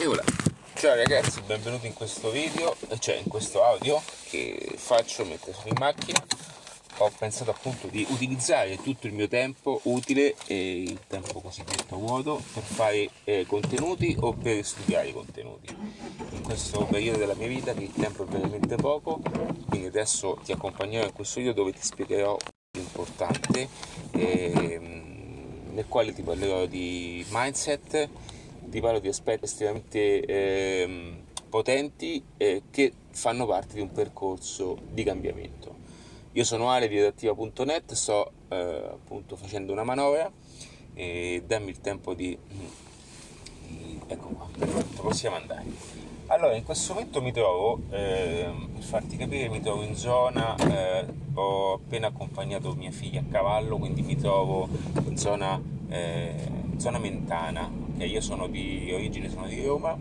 E ora, ciao ragazzi, benvenuti in questo video, cioè in questo audio che faccio mentre sono in macchina. Ho pensato appunto di utilizzare tutto il mio tempo utile e il tempo cosiddetto vuoto per fare eh, contenuti o per studiare contenuti. In questo periodo della mia vita che il tempo è veramente poco, quindi adesso ti accompagnerò in questo video dove ti spiegherò l'importante ehm, nel quale ti parlerò di mindset ti parlo di aspetti estremamente eh, potenti eh, che fanno parte di un percorso di cambiamento. Io sono Ale di adattiva.net, sto eh, appunto facendo una manovra e dammi il tempo di... di ecco qua, perfetto, possiamo andare. Allora, in questo momento mi trovo, ehm, per farti capire, mi trovo in zona, eh, ho appena accompagnato mia figlia a cavallo, quindi mi trovo in zona, eh, zona Mentana, io sono di origine, sono di Roma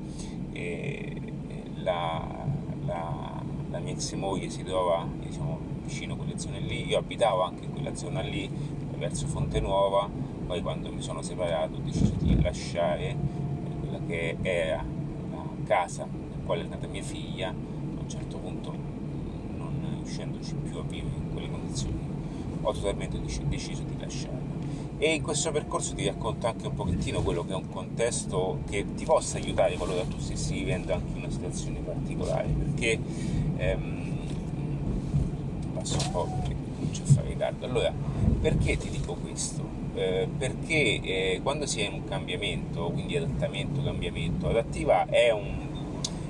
la, la, la mia ex moglie si trova diciamo, vicino a quelle zone lì, io abitavo anche in quella zona lì, verso Fonte Nuova, poi quando mi sono separato ho deciso di lasciare quella che era la casa nella quale è nata mia figlia, a un certo punto non riuscendoci più a vivere in quelle condizioni ho totalmente deciso di lasciare e in questo percorso ti racconto anche un pochettino quello che è un contesto che ti possa aiutare qualora tu stessi vivendo anche una situazione particolare perché ehm, passo un po' perché comincio a fare ritardo allora perché ti dico questo? Eh, perché eh, quando si è in un cambiamento quindi adattamento, cambiamento adattiva è un,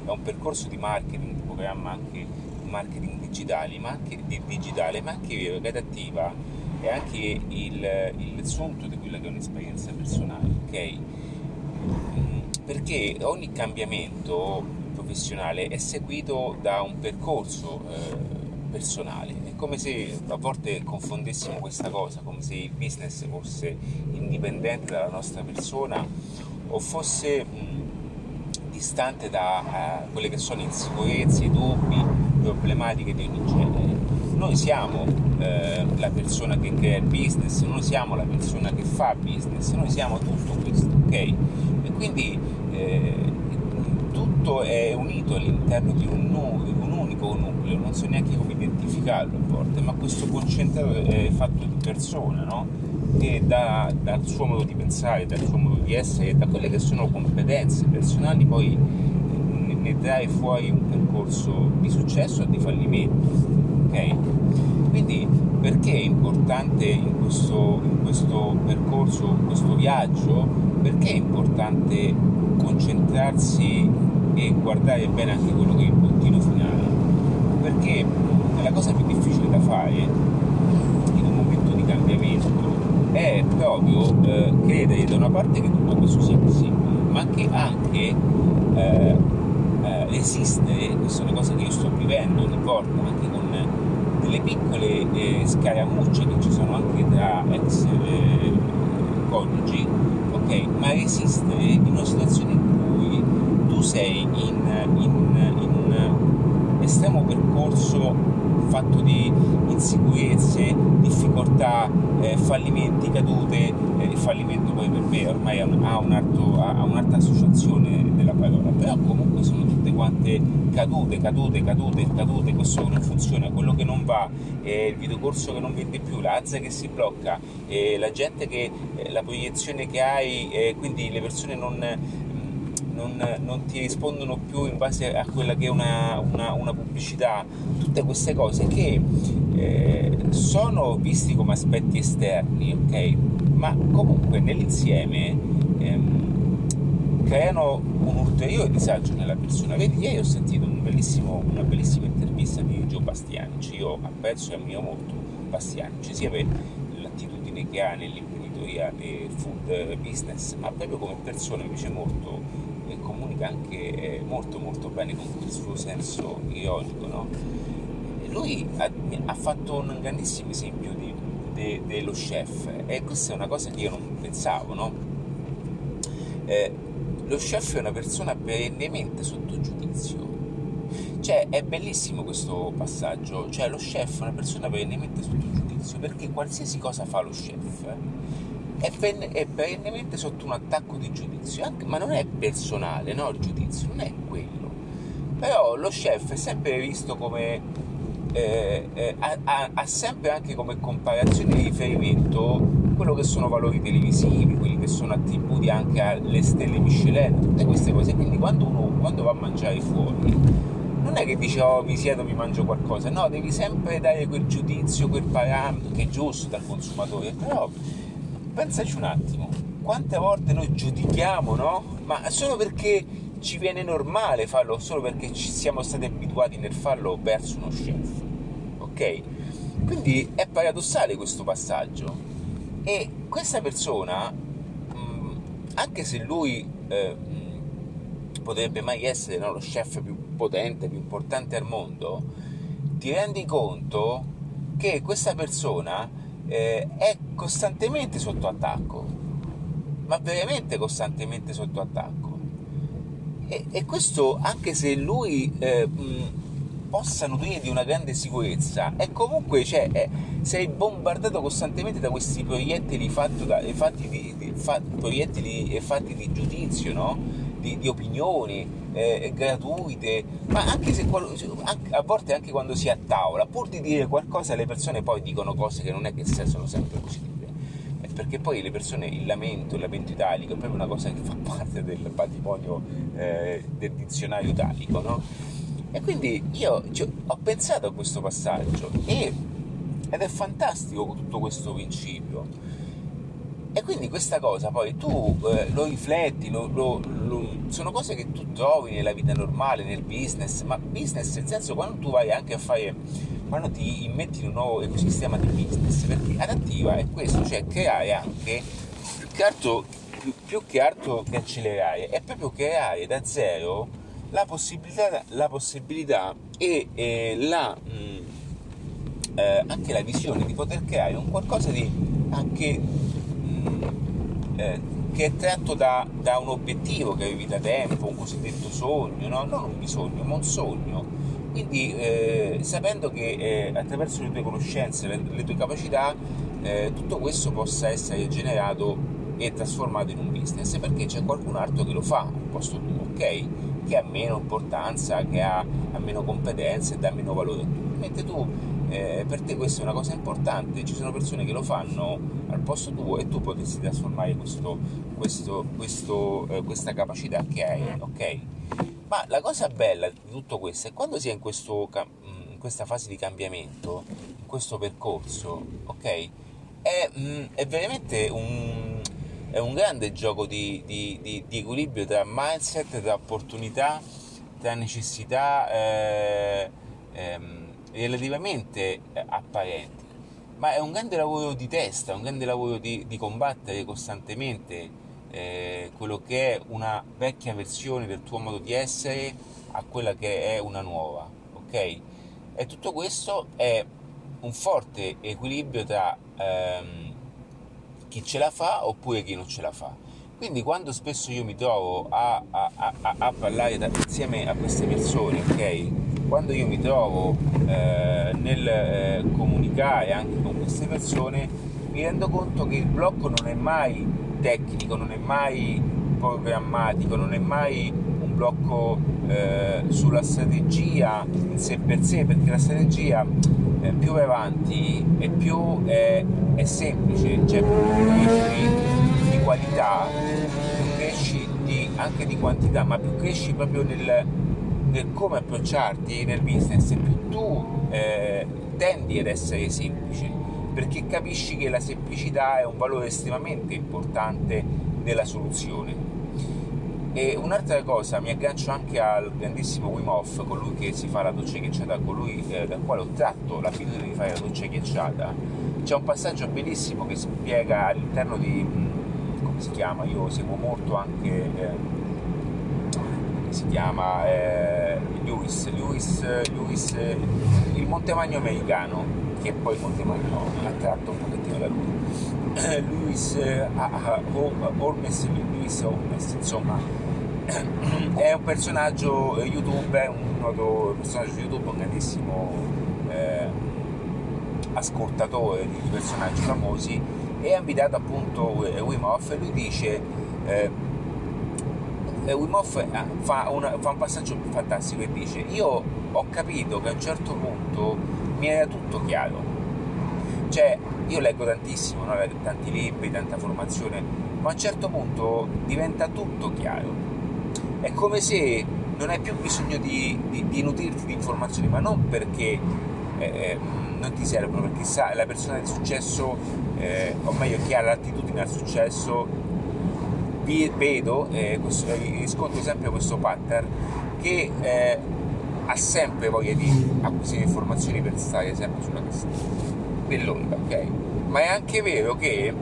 è un percorso di marketing di programma anche marketing digitali ma anche, di, digitale ma anche vero che adattiva è anche il, il sunto di quella che è un'esperienza personale, ok? Mm, perché ogni cambiamento professionale è seguito da un percorso eh, personale, è come se a volte confondessimo questa cosa, come se il business fosse indipendente dalla nostra persona o fosse mh, mm, distante da uh, quelle che sono insicurezze, dubbi, problematiche di ogni genere noi siamo eh, la persona che crea il business, noi siamo la persona che fa business, noi siamo tutto questo, ok? E quindi eh, tutto è unito all'interno di un, un, unico nucleo, non so neanche come identificarlo a volte, ma questo concentrato è fatto di persona, no? Che da, dal suo modo di pensare, dal suo modo di essere, da quelle che sono competenze personali, poi ne trae fuori un percorso di successo o di fallimento ok? Quindi perché è importante in questo, in questo percorso, in questo viaggio, perché è importante concentrarsi e guardare bene anche quello che è il bottino finale? Perché la cosa più difficile da fare in un momento di cambiamento è proprio eh, credere da una parte che tutto questo sia possibile, ma che anche eh, eh, esistere, queste sono le cose che io sto vivendo ogni volta, anche con delle piccole eh, scaramucce che ci sono anche tra ex eh, coniugi, ok? Ma esistere in una situazione in cui tu sei in, in, in un estremo percorso fatto di insicurezze, difficoltà, eh, fallimenti, cadute, eh, il fallimento poi per me ormai ha, un arto, ha un'altra associazione della parola, però comunque sono tutte quante cadute, cadute, cadute, cadute, questo che non funziona, quello che non va, eh, il videocorso che non vende più, la che si blocca, eh, la gente che, eh, la proiezione che hai, eh, quindi le persone non, non, non, ti rispondono più in base a quella che è una, una, una pubblicità, tutte queste cose che eh, sono visti come aspetti esterni, ok? Ma comunque nell'insieme ehm, creano un ulteriore disagio nella persona. Vedi, ieri ho sentito un una bellissima intervista di Gio Bastianici, io apprezzo e ammiro molto Bastianici, sia per l'attitudine che ha nell'imprenditoria e food business, ma proprio come persona mi piace molto e comunica anche molto molto bene con il suo senso ironico. No? lui ha, ha, fatto un grandissimo esempio di, de, dello chef e questa è una cosa che io non pensavo. No? Eh, lo chef è una persona perennemente sotto giudizio. Cioè, è bellissimo questo passaggio. Cioè, lo chef è una persona perennemente sotto giudizio perché qualsiasi cosa fa lo chef è, pen- è perennemente sotto un attacco di giudizio, anche, ma non è personale, no? Il giudizio non è quello. Però lo chef è sempre visto come eh, eh, ha, ha, sempre anche come comparazione di riferimento quello che sono valori televisivi, quelli che sono attributi anche alle stelle Michelin, tutte queste cose. Quindi quando uno quando va a mangiare fuori, non è che dice oh mi siedo, mi mangio qualcosa, no, devi sempre dare quel giudizio, quel parametro che è giusto dal consumatore, però pensaci un attimo, quante volte noi giudichiamo, no? Ma solo perché ci viene normale farlo, solo perché ci siamo stati abituati nel farlo verso uno chef, ok? Quindi è paradossale questo passaggio e questa persona, anche se lui eh, potrebbe mai essere no, lo chef più potente, più importante al mondo, ti rendi conto che questa persona eh, è costantemente sotto attacco, ma veramente costantemente sotto attacco. E, e questo anche se lui eh, mh, possa nutrire di una grande sicurezza, è comunque, cioè, è, sei bombardato costantemente da questi proiettili fatti, da, fatti di, di, fa, proiettili fatti di giudizio, no? Di, di opinioni eh, gratuite, ma anche se a volte anche quando si è a tavola, pur di dire qualcosa le persone poi dicono cose che non è che sono sempre positive. È perché poi le persone, il lamento, il lamento italico è proprio una cosa che fa parte del patrimonio eh, del dizionario italico, no? E quindi io cioè, ho pensato a questo passaggio e, ed è fantastico tutto questo principio e quindi questa cosa poi tu eh, lo rifletti, lo, lo, lo, sono cose che tu trovi nella vita normale, nel business, ma business nel senso quando tu vai anche a fare, quando ti immetti in un nuovo ecosistema di business, perché adattiva è questo, cioè creare anche più che altro, più, più che, altro che accelerare, è proprio creare da zero la possibilità, la possibilità e eh, la, mh, mm, eh, anche la visione di poter creare un qualcosa di anche eh, che è tratto da, da, un obiettivo che avevi da tempo, un cosiddetto sogno, no? non un bisogno, ma un sogno. Quindi eh, sapendo che eh, attraverso le tue conoscenze, le, le tue capacità, eh, tutto questo possa essere generato e trasformato in un business, perché c'è qualcun altro che lo fa al posto tuo, ok? Che ha meno importanza, che ha, ha meno competenze e dà meno valore a tu. Mentre tu eh, per te questa è una cosa importante, ci sono persone che lo fanno al posto tuo e tu potresti trasformare questo, questo, questo, eh, questa capacità che hai, ok? Ma la cosa bella di tutto questo è quando si è in, questo, in questa fase di cambiamento, in questo percorso, ok? È, mh, è veramente un, è un, grande gioco di, di, di, di, equilibrio tra mindset, tra opportunità, tra necessità. Eh, ehm, relativamente eh, apparenti, ma è un grande lavoro di testa, un grande lavoro di, di combattere costantemente eh, quello che è una vecchia versione del tuo modo di essere a quella che è una nuova, ok? E tutto questo è un forte equilibrio tra ehm, chi ce la fa oppure chi non ce la fa. Quindi quando spesso io mi trovo a, a, a, a parlare insieme a queste persone, ok? Quando io mi trovo eh, nel eh, comunicare anche con queste persone, mi rendo conto che il blocco non è mai tecnico, non è mai programmatico, non è mai un blocco eh, sulla strategia in sé per sé, perché la strategia eh, più vai avanti e più è, è semplice, cioè più cresci di qualità, più cresci di, anche di quantità, ma più cresci proprio nel come approcciarti nel business, più tu eh, tendi ad essere semplice, perché capisci che la semplicità è un valore estremamente importante nella soluzione. E un'altra cosa, mi aggancio anche al grandissimo Wim Hof, colui che si fa la doccia ghiacciata, colui eh, dal quale ho tratto l'abitudine di fare la doccia ghiacciata. C'è un passaggio bellissimo che spiega all'interno di, come si chiama, io seguo molto anche... Eh, chiama eh, Lewis, Lewis, Lewis, il Montemagno americano, che poi il Montemagno ha tratto un pochettino da lui. Lewis eh, Holmes, Lewis Holmes, insomma, è un personaggio YouTube, è un noto personaggio YouTube, un grandissimo eh, ascoltatore di personaggi famosi e ha invitato appunto Wim Hof e lui dice eh, Wim Hof fa, una, fa, un passaggio fantastico e dice io ho capito che a un certo punto mi era tutto chiaro cioè io leggo tantissimo no? tanti libri, tanta formazione ma a un certo punto diventa tutto chiaro è come se non hai più bisogno di, di, di nutrirti di informazioni ma non perché eh, non ti servono perché sa, la persona di successo, eh, o meglio chi ha l'attitudine al successo, vedo, eh, questo, eh, riscontro sempre questo pattern che eh, ha sempre voglia di acquisire informazioni per stare sempre sulla dell'onda, ok? Ma è anche vero che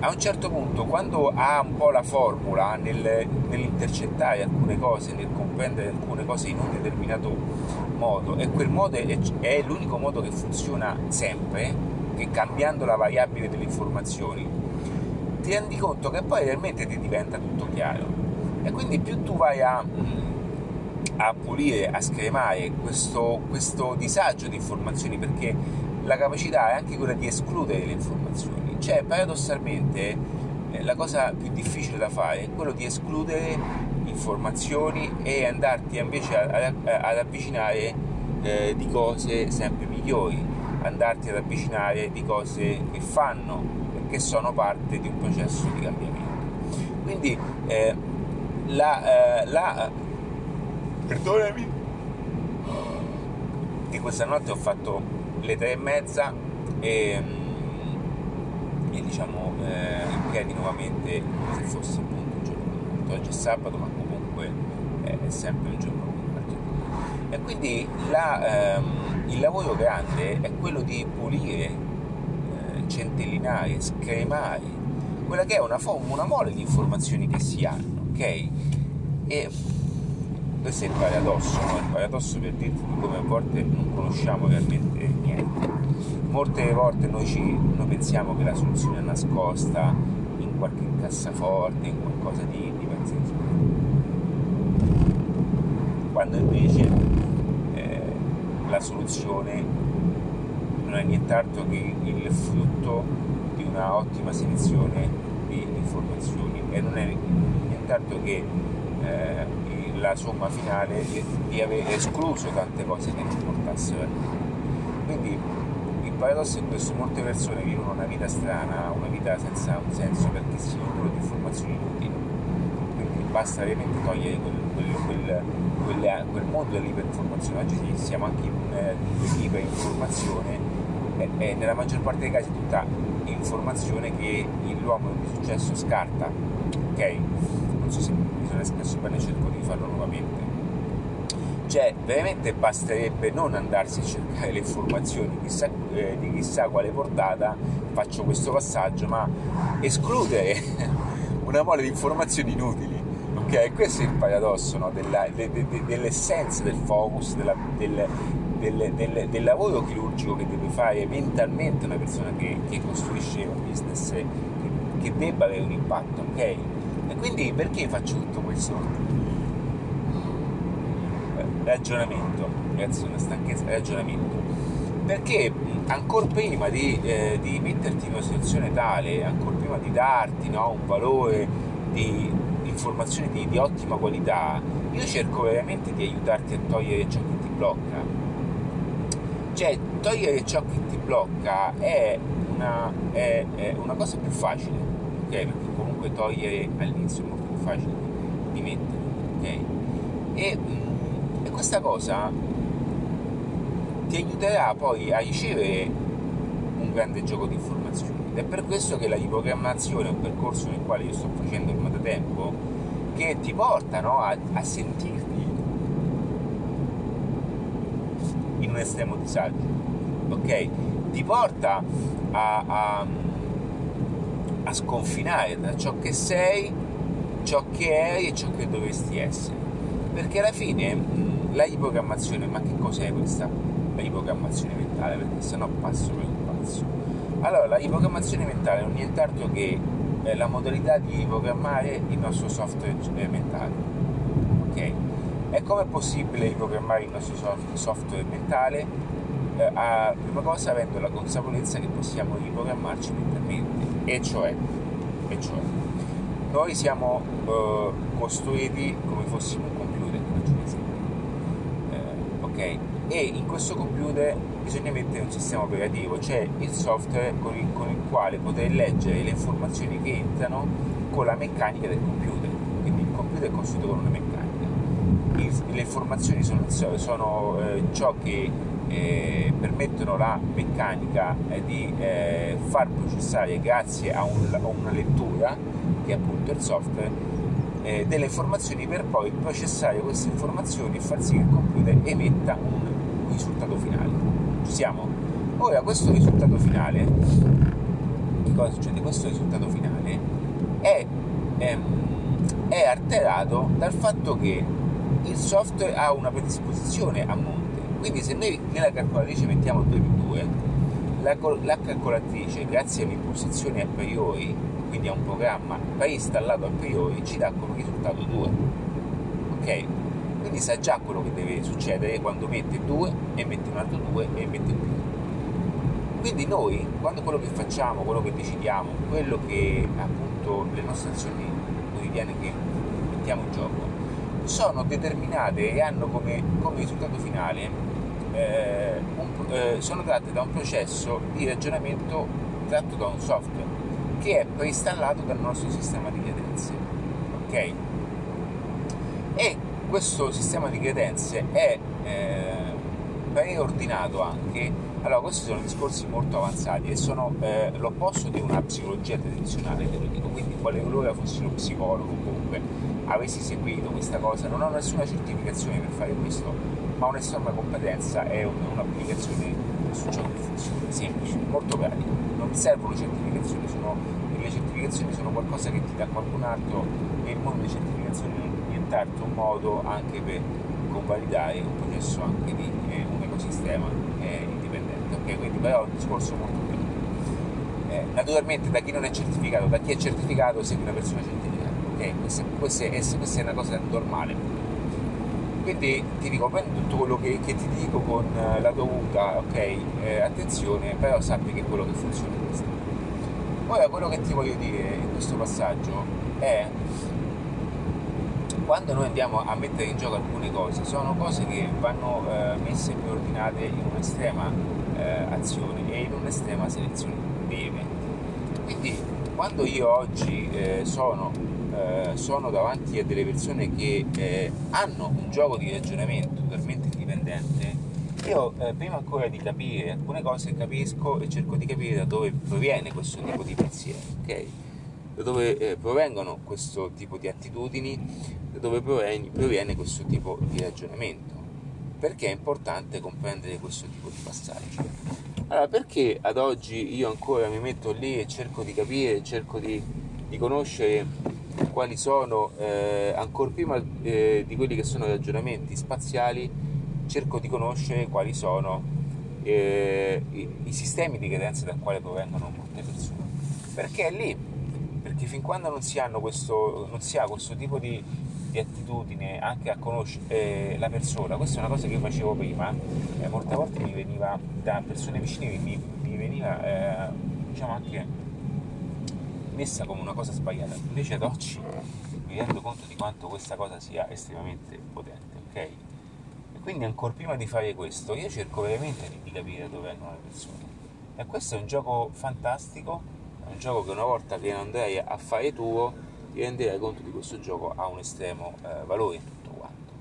a un certo punto, quando ha un po' la formula nel, nell'intercettare alcune cose, nel comprendere alcune cose in un determinato modo, e quel modo è, è l'unico modo che funziona sempre, che cambiando la variabile delle informazioni, ti rendi conto che poi realmente ti diventa tutto chiaro. E quindi più tu vai a, a pulire, a scremare questo, questo disagio di informazioni, perché la capacità è anche quella di escludere le informazioni cioè, paradossalmente, eh, la cosa più difficile da fare è quello di escludere informazioni e andarti invece ad, avvicinare eh, di cose sempre migliori, andarti ad avvicinare di cose che fanno e che sono parte di un processo di cambiamento. Quindi eh, la, eh, la perdonami. Che questa notte ho fatto le tre e mezza e e diciamo eh, in piedi nuovamente come se fosse appunto un giorno come oggi è sabato ma comunque è, sempre un giorno come e quindi la, ehm, il lavoro grande è quello di pulire eh, centellinare, scremare quella che è una, una mole di informazioni che si hanno ok? e questo è il paradosso no? il paradosso per dirti come a volte non conosciamo realmente niente molte volte noi, ci, noi pensiamo che la soluzione è nascosta in qualche cassaforte, in qualcosa di, di pazzesco, quando invece la soluzione. Non è nient'altro che il frutto di una ottima selezione di informazioni. E non è nient'altro che eh, la somma finale di, aver escluso tante cose che non portassero a Quindi paradosso è questo, molte persone vivono una vita strana, una vita senza un senso perché si nutrono di informazioni inutili. Quindi basta veramente togliere quel, quel, quel, quel, quel mondo dell'iperinformazione. Oggi siamo anche in un'iperinformazione e, e nella maggior parte dei casi tutta informazione che l'uomo di successo scarta. Ok? Non so se mi sono espresso bene, cerco di farlo nuovamente cioè, veramente basterebbe non andarsi a cercare le informazioni chissà, eh, di chissà quale portata, faccio questo passaggio, ma escludere una mole di informazioni inutili. Ok, questo è il paradosso no? Della, de, de, de, dell'essenza del focus, della, del, del, del, del, lavoro chirurgico che deve fare mentalmente una persona che, che costruisce un business che, che debba avere un impatto, ok? E quindi perché faccio tutto questo? ragionamento, ragazzi, una stanchezza, ragionamento. Perché ancora prima di, eh, di, metterti in una situazione tale, ancora prima di darti no, un valore di, di informazioni di, di, ottima qualità, io cerco veramente di aiutarti a togliere ciò che ti blocca. Cioè, togliere ciò che ti blocca è una, è, è una cosa più facile, ok? Perché comunque togliere all'inizio è molto più facile di mettere, ok? E e questa cosa ti aiuterà poi a ricevere un grande gioco di informazioni. Ed è per questo che la riprogrammazione è un percorso nel quale io sto facendo ormai da tempo, che ti porta no, a, a sentirti in un estremo disagio, ok? Ti porta a, a, a sconfinare tra ciò che sei, ciò che eri e ciò che dovresti essere. Perché alla fine la riprogrammazione, ma che cos'è questa la riprogrammazione mentale? Perché sennò passo per un passo. Allora, la riprogrammazione mentale non è nient'altro che eh, la modalità di riprogrammare il nostro software mentale. Ok? E come è possibile riprogrammare il nostro software mentale? Eh, a, prima cosa avendo la consapevolezza che possiamo riprogrammarci mentalmente E cioè, e cioè noi siamo uh, costruiti come fossimo un computer, eh, ok? E in questo computer bisogna mettere un sistema operativo, cioè il software con il, con il quale poter leggere le informazioni che entrano con la meccanica del computer. Quindi il computer è costruito con una meccanica. Il, le informazioni sono, sono eh, ciò che eh, permettono la meccanica eh, di eh, far processare grazie a, un, a, una lettura, che è appunto il software, eh, delle informazioni per poi processare queste informazioni e far sì che il computer emetta un risultato finale. Ci siamo? Ora questo risultato finale, che cosa succede? Questo risultato finale è, ehm, è alterato dal fatto che il software ha una predisposizione a monte quindi se noi nella calcolatrice mettiamo 2 più 2, la, la calcolatrice, grazie all'imposizione a priori, quindi a un programma preinstallato a priori, ci dà come risultato 2. Ok? Quindi sa già quello che deve succedere quando mette 2 e mette un altro 2 e mette più. Quindi noi, quando quello che facciamo, quello che decidiamo, quello che appunto le nostre azioni quotidiane che mettiamo in gioco, sono determinate e hanno come, come risultato finale eh, un, eh, sono tratte da un processo di ragionamento tratto da un software che è preinstallato dal nostro sistema di credenze. Ok? E questo sistema di credenze è eh, preordinato anche. Allora, questi sono discorsi molto avanzati e sono eh, l'opposto di una psicologia tradizionale, te lo dico. Quindi, qualora fossi uno psicologo, comunque avessi seguito questa cosa, non ho nessuna certificazione per fare questo, ma un'estrema competenza è un'applicazione su ciò che funziona, semplice, molto pratico. Non servono certificazioni, sono, le certificazioni sono qualcosa che ti dà qualcun altro e il mondo delle certificazioni non è nient'altro un modo anche per convalidare un processo anche di eh, un ecosistema eh, indipendente. Okay? Quindi però è un discorso molto pratico. Eh, naturalmente da chi non è certificato, da chi è certificato segue una persona certificata. Okay? Questa, questa, è, questa è una cosa normale quindi ti dico, prendi tutto quello che, che, ti dico con eh, la dovuta, ok, eh, attenzione, però sappi che è quello che funziona in questo. Ora, quello che ti voglio dire in questo passaggio è quando noi andiamo a mettere in gioco alcune cose, sono cose che vanno eh, messe più ordinate in un'estrema eh, azione e in un'estrema selezione dei eventi. Quindi quando io oggi eh, sono eh, sono davanti a delle persone che eh, hanno un gioco di ragionamento totalmente indipendente, io eh, prima ancora di capire alcune cose capisco e cerco di capire da dove proviene questo tipo di pensiero, ok? Da dove eh, provengono questo tipo di attitudini, da dove proviene, proviene questo tipo di ragionamento. Perché è importante comprendere questo tipo di passaggi. Allora, perché ad oggi io ancora mi metto lì e cerco di capire, cerco di, di conoscere quali sono, eh, ancora prima eh, di quelli che sono ragionamenti spaziali, cerco di conoscere quali sono eh, i, i, sistemi di credenza dal quale provengono molte persone. Perché è lì, perché fin quando non si, questo, non si ha questo tipo di, di, attitudine anche a conoscere eh, la persona, questa è una cosa che io facevo prima, eh, molte volte mi veniva da persone vicine, mi, mi veniva eh, diciamo anche messa come una cosa sbagliata. Invece ad oggi mi rendo conto di quanto questa cosa sia estremamente potente, ok? E quindi ancora prima di fare questo, io cerco veramente di capire dove vengono le persone. E questo è un gioco fantastico, è un gioco che una volta che andrai a fare tuo, ti renderai conto di questo gioco ha un estremo eh, valore in tutto quanto.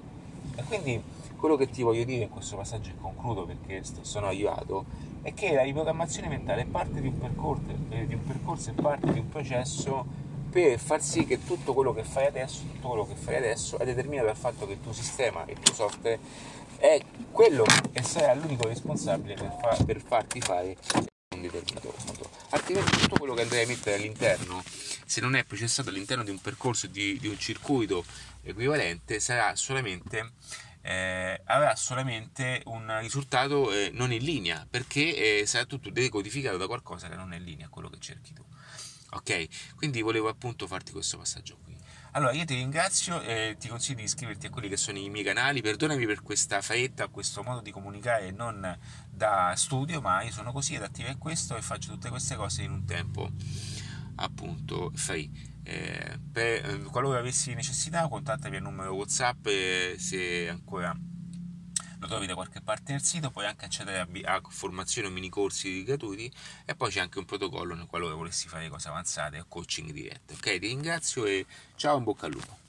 E quindi quello che ti voglio dire in questo passaggio e concludo perché sono arrivato è che la riprogrammazione mentale è parte di un percorso, eh, di un percorso è parte di un processo per far sì che tutto quello che fai adesso, tutto quello che fai adesso è determinato dal fatto che il tuo sistema, il tuo software è quello e sarà l'unico responsabile per, fa- per farti fare un determinato. Altrimenti tutto quello che andrai a mettere all'interno, se non è processato all'interno di un percorso, di, di un circuito equivalente, sarà solamente eh, avrà solamente un risultato eh, non in linea perché eh, sarà tutto decodificato da qualcosa che non è in linea con quello che cerchi tu. Ok? Quindi volevo appunto farti questo passaggio qui. Allora, io ti ringrazio e ti consiglio di iscriverti a quelli che sono i miei canali. Perdonami per questa fretta, questo modo di comunicare non da studio, ma io sono così adattivo a questo e faccio tutte queste cose in un tempo appunto free. Eh, per, eh, qualora avessi necessità contattami al numero whatsapp eh, se ancora lo trovi da qualche parte nel sito, puoi anche accedere a, a formazioni o mini corsi gratuiti e poi c'è anche un protocollo nel qualora volessi fare cose avanzate o coaching diretto. Ok, ti ringrazio e ciao, in bocca al lupo.